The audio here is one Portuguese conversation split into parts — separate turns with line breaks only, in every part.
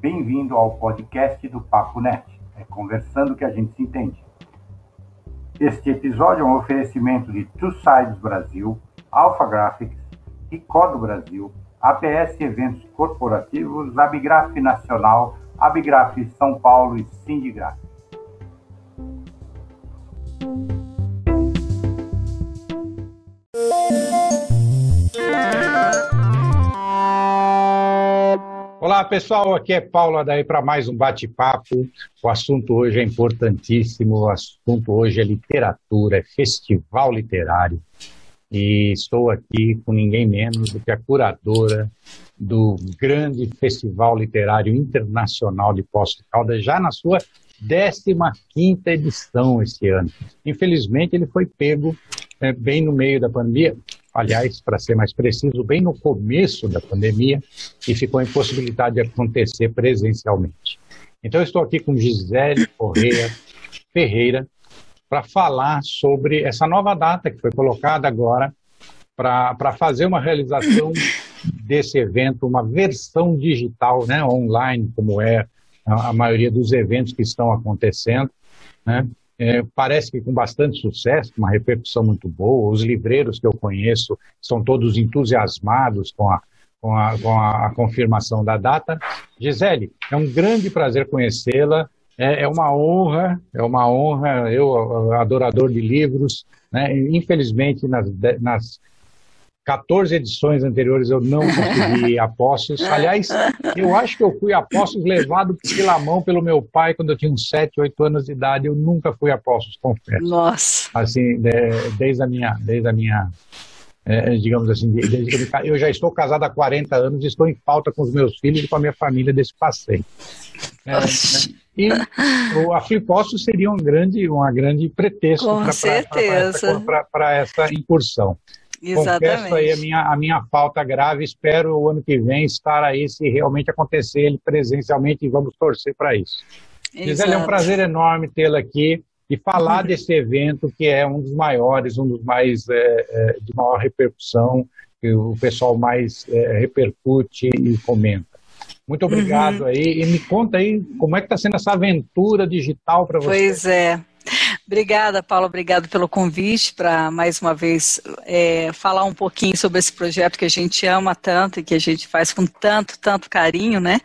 Bem-vindo ao podcast do Papo Net. É conversando que a gente se entende. Este episódio é um oferecimento de Two Sides Brasil, Alpha Graphics, Ricodo Brasil, APS Eventos Corporativos, Abigraf Nacional, Abigraf São Paulo e Sindigraf.
Olá pessoal, aqui é Paulo Adair para mais um bate-papo. O assunto hoje é importantíssimo, o assunto hoje é literatura, é festival literário. E estou aqui com ninguém menos do que a curadora do grande Festival Literário Internacional de Poços de Caldas, já na sua 15 edição esse ano. Infelizmente, ele foi pego é, bem no meio da pandemia, aliás, para ser mais preciso, bem no começo da pandemia, e ficou impossibilidade de acontecer presencialmente. Então, estou aqui com Gisele Correia Ferreira para falar sobre essa nova data que foi colocada agora para fazer uma realização desse evento, uma versão digital, né, online, como é a, a maioria dos eventos que estão acontecendo. Né? É, parece que com bastante sucesso, uma repercussão muito boa. Os livreiros que eu conheço são todos entusiasmados com a, com a, com a confirmação da data. Gisele, é um grande prazer conhecê-la. É, é, uma honra, é uma honra. Eu, adorador de livros, né? infelizmente nas, nas 14 edições anteriores eu não consegui apóstolos. Aliás, eu acho que eu fui apóstolos levado pela mão pelo meu pai quando eu tinha uns 7, 8 anos de idade. Eu nunca fui apóstolos, confesso.
Nossa!
Assim, desde a minha, desde a minha é, digamos assim, desde que eu, eu, já estou casado há 40 anos e estou em falta com os meus filhos e com a minha família desse passeio. É, né? E o, a seria um grande, uma grande pretexto para essa, essa incursão. Exatamente. Confesso aí a minha, a minha falta grave, espero o ano que vem estar aí, se realmente acontecer ele presencialmente, e vamos torcer para isso. Gisele, é um prazer enorme tê-la aqui e falar uhum. desse evento que é um dos maiores, um dos mais é, é, de maior repercussão, que o pessoal mais é, repercute e comenta. Muito obrigado uhum. aí. E me conta aí como é que está sendo essa aventura digital para você.
Pois é. Obrigada, Paulo, obrigado pelo convite para mais uma vez é, falar um pouquinho sobre esse projeto que a gente ama tanto e que a gente faz com tanto, tanto carinho, né?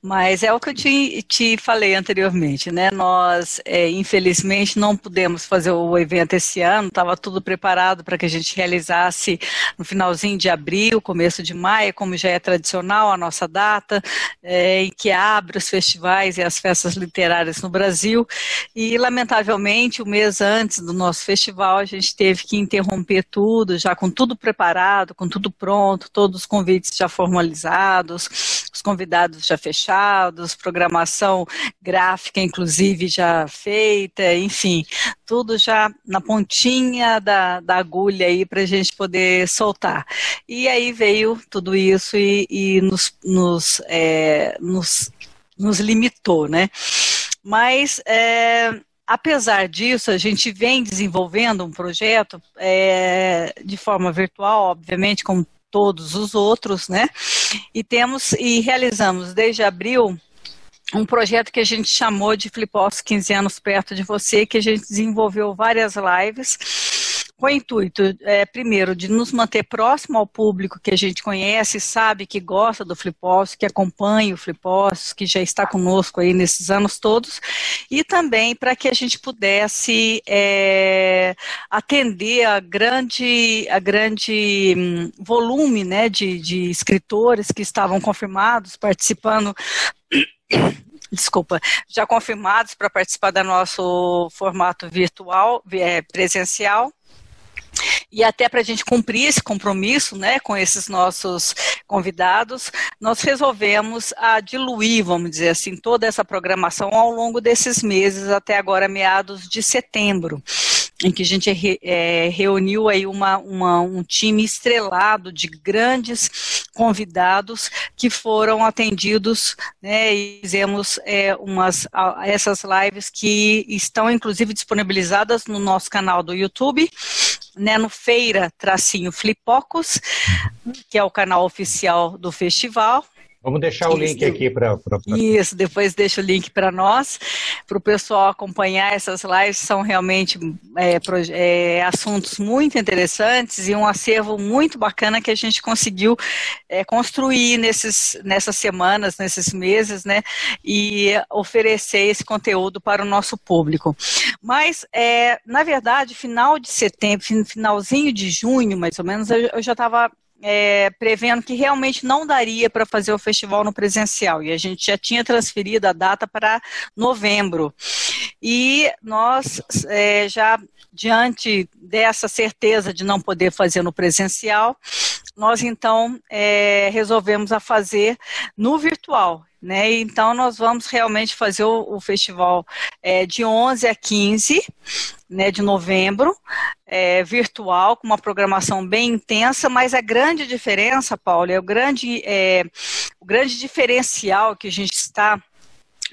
Mas é o que eu te, te falei anteriormente, né? Nós, é, infelizmente, não pudemos fazer o evento esse ano, estava tudo preparado para que a gente realizasse no finalzinho de abril, começo de maio, como já é tradicional a nossa data, é, em que abre os festivais e as festas literárias no Brasil, e lamentavelmente o mês antes do nosso festival, a gente teve que interromper tudo, já com tudo preparado, com tudo pronto, todos os convites já formalizados, os convidados já fechados, programação gráfica, inclusive, já feita, enfim, tudo já na pontinha da, da agulha aí para a gente poder soltar. E aí veio tudo isso e, e nos, nos, é, nos, nos limitou, né? Mas é, apesar disso, a gente vem desenvolvendo um projeto é, de forma virtual, obviamente, como todos os outros, né? E temos e realizamos desde abril um projeto que a gente chamou de Flipoffs 15 anos perto de você, que a gente desenvolveu várias lives com o intuito, é, primeiro, de nos manter próximo ao público que a gente conhece, sabe, que gosta do Flipos, que acompanha o Flipos, que já está conosco aí nesses anos todos, e também para que a gente pudesse é, atender a grande, a grande hum, volume né, de, de escritores que estavam confirmados, participando desculpa, já confirmados para participar do nosso formato virtual, é, presencial. E até para a gente cumprir esse compromisso né, com esses nossos convidados, nós resolvemos a diluir, vamos dizer assim, toda essa programação ao longo desses meses, até agora meados de setembro em que a gente é, reuniu aí uma, uma, um time estrelado de grandes convidados que foram atendidos, né, e fizemos é, umas, essas lives que estão inclusive disponibilizadas no nosso canal do YouTube, né, no Feira Tracinho Flipocos, que é o canal oficial do festival,
Vamos deixar o Isso, link aqui para. Pra...
Isso, depois deixa o link para nós, para o pessoal acompanhar essas lives. São realmente é, é, assuntos muito interessantes e um acervo muito bacana que a gente conseguiu é, construir nesses, nessas semanas, nesses meses, né? E oferecer esse conteúdo para o nosso público. Mas, é, na verdade, final de setembro, finalzinho de junho, mais ou menos, eu já estava é, prevendo que realmente não daria para fazer o festival no presencial e a gente já tinha transferido a data para novembro. E nós é, já diante dessa certeza de não poder fazer no presencial, nós então é, resolvemos a fazer no virtual. Né? Então, nós vamos realmente fazer o, o festival é, de 11 a 15 né, de novembro, é, virtual, com uma programação bem intensa, mas a grande diferença, Paulo, é o grande, é, o grande diferencial que a gente está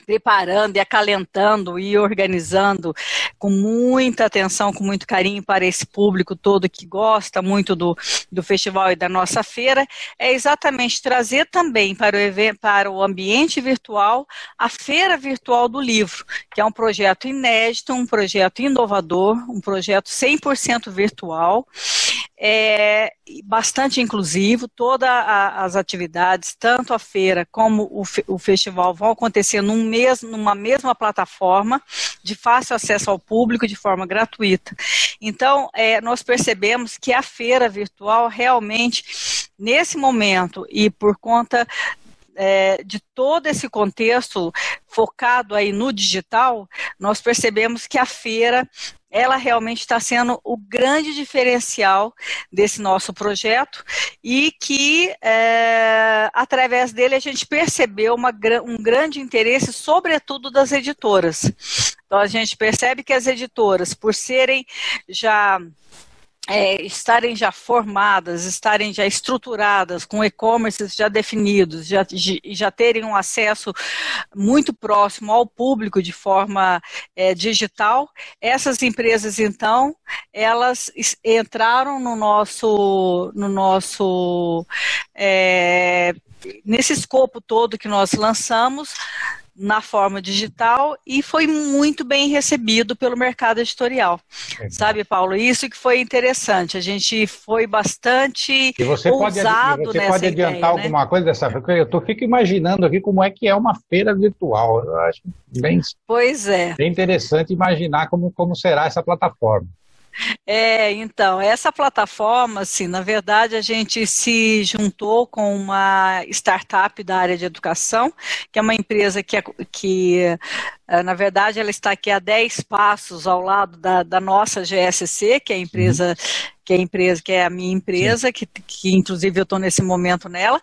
preparando e acalentando e organizando com muita atenção, com muito carinho para esse público todo que gosta muito do, do festival e da nossa feira, é exatamente trazer também para o, evento, para o ambiente virtual a Feira Virtual do Livro, que é um projeto inédito, um projeto inovador, um projeto 100% virtual, é, bastante inclusivo, todas as atividades, tanto a feira como o, o festival, vão acontecer num numa mesma plataforma, de fácil acesso ao público, de forma gratuita. Então, é, nós percebemos que a feira virtual realmente, nesse momento, e por conta é, de todo esse contexto focado aí no digital, nós percebemos que a feira ela realmente está sendo o grande diferencial desse nosso projeto e que, é, através dele, a gente percebeu uma, um grande interesse, sobretudo das editoras. Então, a gente percebe que as editoras, por serem já é, estarem já formadas, estarem já estruturadas, com e-commerces já definidos, já, já terem um acesso muito próximo ao público de forma é, digital, essas empresas, então, elas entraram no nosso, no nosso é, nesse escopo todo que nós lançamos, na forma digital e foi muito bem recebido pelo mercado editorial. É. Sabe, Paulo? Isso que foi interessante. A gente foi bastante
e você ousado pode, você pode adiantar ideia, né? alguma né? coisa dessa? Porque eu tô, fico imaginando aqui como é que é uma feira virtual. Eu acho bem,
pois é.
bem interessante imaginar como, como será essa plataforma.
É, então, essa plataforma, assim, na verdade, a gente se juntou com uma startup da área de educação, que é uma empresa que, é, que eh, na verdade, ela está aqui a 10 passos ao lado da, da nossa GSC, que é a empresa uhum. que é a empresa, que é a minha empresa, que, que inclusive eu estou nesse momento nela.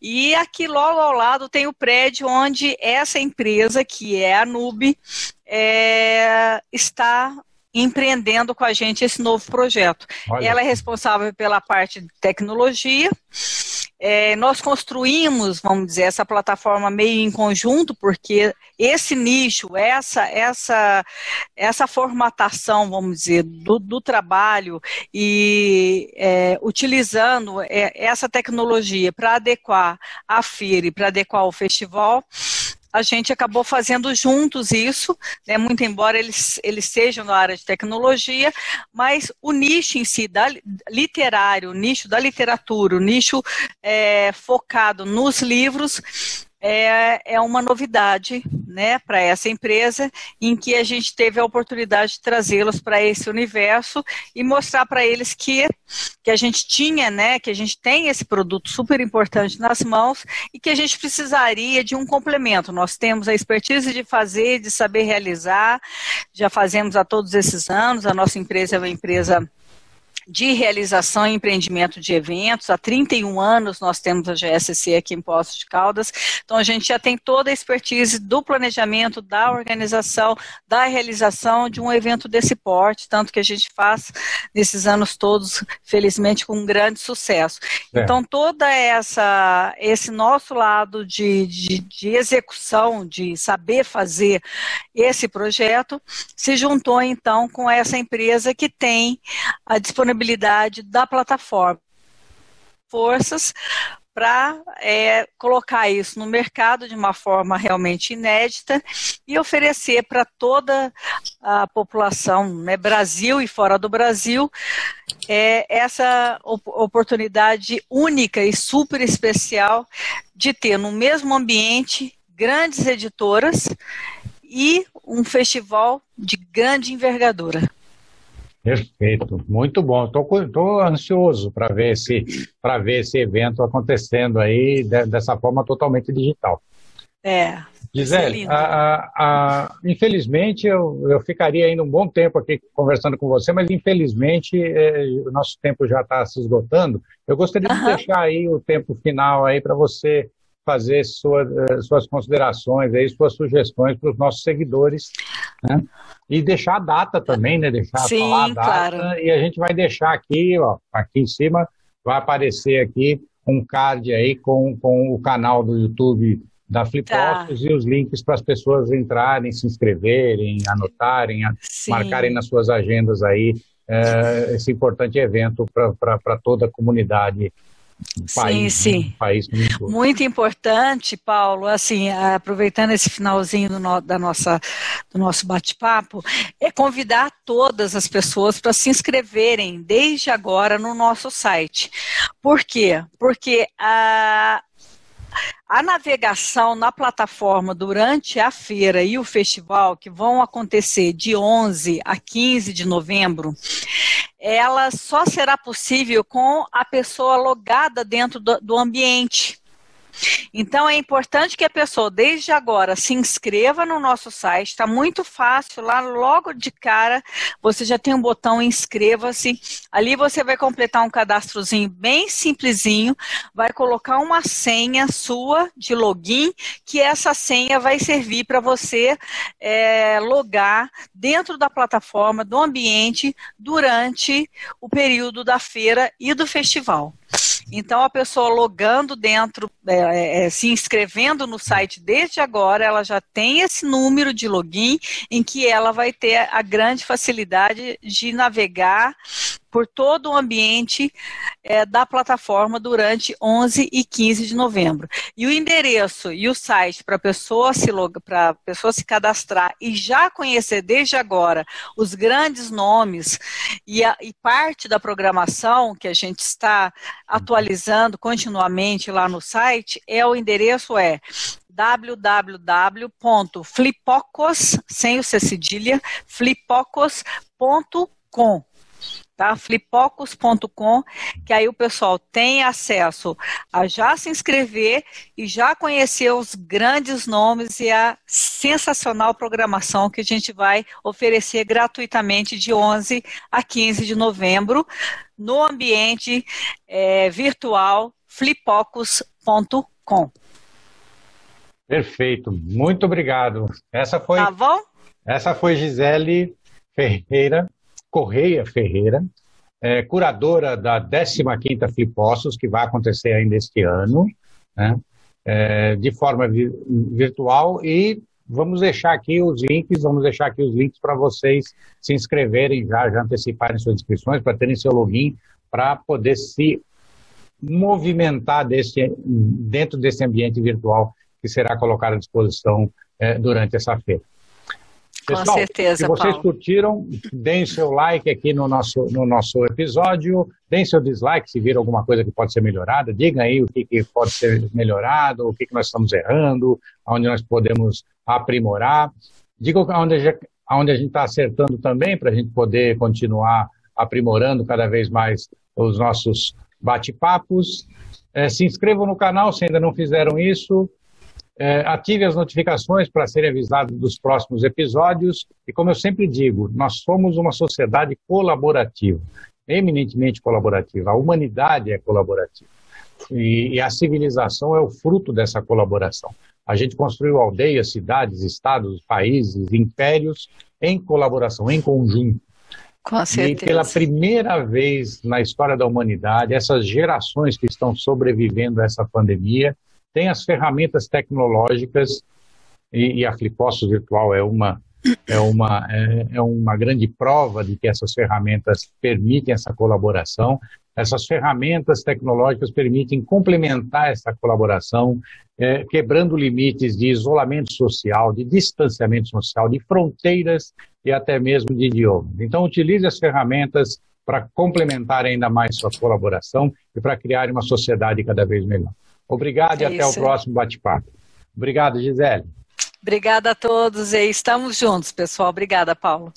E aqui logo ao lado tem o prédio onde essa empresa, que é a Nube, é, está empreendendo com a gente esse novo projeto. Olha. Ela é responsável pela parte de tecnologia. É, nós construímos, vamos dizer, essa plataforma meio em conjunto, porque esse nicho, essa, essa, essa formatação, vamos dizer, do, do trabalho e é, utilizando é, essa tecnologia para adequar a feira e para adequar o festival, a gente acabou fazendo juntos isso, né, muito embora eles, eles sejam na área de tecnologia, mas o nicho em si, da, literário, o nicho da literatura, o nicho é, focado nos livros, é, é uma novidade né, para essa empresa, em que a gente teve a oportunidade de trazê-los para esse universo e mostrar para eles que, que a gente tinha, né, que a gente tem esse produto super importante nas mãos e que a gente precisaria de um complemento. Nós temos a expertise de fazer, de saber realizar, já fazemos há todos esses anos, a nossa empresa é uma empresa de realização e empreendimento de eventos. Há 31 anos nós temos a GSC aqui em Poços de Caldas. Então a gente já tem toda a expertise do planejamento, da organização, da realização de um evento desse porte, tanto que a gente faz nesses anos todos, felizmente, com um grande sucesso. É. Então toda essa esse nosso lado de, de, de execução, de saber fazer esse projeto, se juntou então com essa empresa que tem a disponibilidade disponibilidade da plataforma. Forças para é, colocar isso no mercado de uma forma realmente inédita e oferecer para toda a população, né, Brasil e fora do Brasil, é, essa oportunidade única e super especial de ter no mesmo ambiente grandes editoras e um festival de grande envergadura.
Perfeito, muito bom. Estou ansioso para ver esse para ver esse evento acontecendo aí de, dessa forma totalmente digital.
É.
Gisele, a, a, a, infelizmente eu, eu ficaria ainda um bom tempo aqui conversando com você, mas infelizmente é, o nosso tempo já está se esgotando. Eu gostaria de deixar aí o tempo final aí para você fazer sua, eh, suas considerações, aí, suas sugestões para os nossos seguidores, né? E deixar a data também, né? Deixar
Sim,
falar a data.
Claro.
E a gente vai deixar aqui, ó, aqui em cima, vai aparecer aqui um card aí com, com o canal do YouTube da Flipostos tá. e os links para as pessoas entrarem, se inscreverem, anotarem, Sim. marcarem nas suas agendas aí é, esse importante evento para toda a comunidade
país, sim, sim.
país
muito importante, Paulo. Assim, aproveitando esse finalzinho do, no, da nossa, do nosso bate-papo, é convidar todas as pessoas para se inscreverem desde agora no nosso site. Por quê? Porque a, a navegação na plataforma durante a feira e o festival, que vão acontecer de 11 a 15 de novembro, ela só será possível com a pessoa logada dentro do, do ambiente. Então é importante que a pessoa, desde agora, se inscreva no nosso site. Está muito fácil lá, logo de cara, você já tem um botão inscreva-se. Ali você vai completar um cadastrozinho bem simplesinho, vai colocar uma senha sua de login, que essa senha vai servir para você é, logar dentro da plataforma, do ambiente, durante o período da feira e do festival. Então, a pessoa logando dentro, é, é, é, se inscrevendo no site desde agora, ela já tem esse número de login em que ela vai ter a grande facilidade de navegar por todo o ambiente é, da plataforma durante 11 e 15 de novembro. E o endereço e o site para a pessoa se para pessoa se cadastrar e já conhecer desde agora os grandes nomes e, a, e parte da programação que a gente está atualizando continuamente lá no site é o endereço é www.flipocos, sem o C cedilha, flipocos.com tá? flipocos.com, que aí o pessoal tem acesso a já se inscrever e já conhecer os grandes nomes e a sensacional programação que a gente vai oferecer gratuitamente de 11 a 15 de novembro no ambiente é, virtual flipocos.com.
Perfeito, muito obrigado. Essa foi.
Tá bom?
Essa foi Gisele Ferreira, Correia Ferreira, é, curadora da 15ª Flipossos, que vai acontecer ainda este ano, né, é, de forma vi virtual e vamos deixar aqui os links, vamos deixar aqui os links para vocês se inscreverem já, já anteciparem suas inscrições, para terem seu login, para poder se movimentar desse, dentro desse ambiente virtual que será colocado à disposição é, durante essa feira.
Pessoal, Com certeza,
se vocês
Paulo.
curtiram, deem seu like aqui no nosso, no nosso episódio, deem seu dislike se viram alguma coisa que pode ser melhorada, digam aí o que, que pode ser melhorado, o que, que nós estamos errando, onde nós podemos aprimorar. Digam onde, onde a gente está acertando também, para a gente poder continuar aprimorando cada vez mais os nossos bate-papos. É, se inscrevam no canal se ainda não fizeram isso. É, ative as notificações para serem avisados dos próximos episódios. E como eu sempre digo, nós somos uma sociedade colaborativa, eminentemente colaborativa. A humanidade é colaborativa. E, e a civilização é o fruto dessa colaboração. A gente construiu aldeias, cidades, estados, países, impérios em colaboração, em conjunto.
Com certeza.
E pela primeira vez na história da humanidade, essas gerações que estão sobrevivendo a essa pandemia tem as ferramentas tecnológicas e, e a Flipostos Virtual é uma é uma é, é, uma grande prova de que essas ferramentas permitem essa colaboração. Essas ferramentas tecnológicas permitem complementar essa colaboração, é, quebrando limites de isolamento social, de distanciamento social, de fronteiras e até mesmo de idioma. Então, utilize as ferramentas para complementar ainda mais sua colaboração e para criar uma sociedade cada vez melhor. Obrigado é e até o próximo bate-papo. Obrigado, Gisele.
Obrigada a todos e estamos juntos, pessoal. Obrigada, Paulo.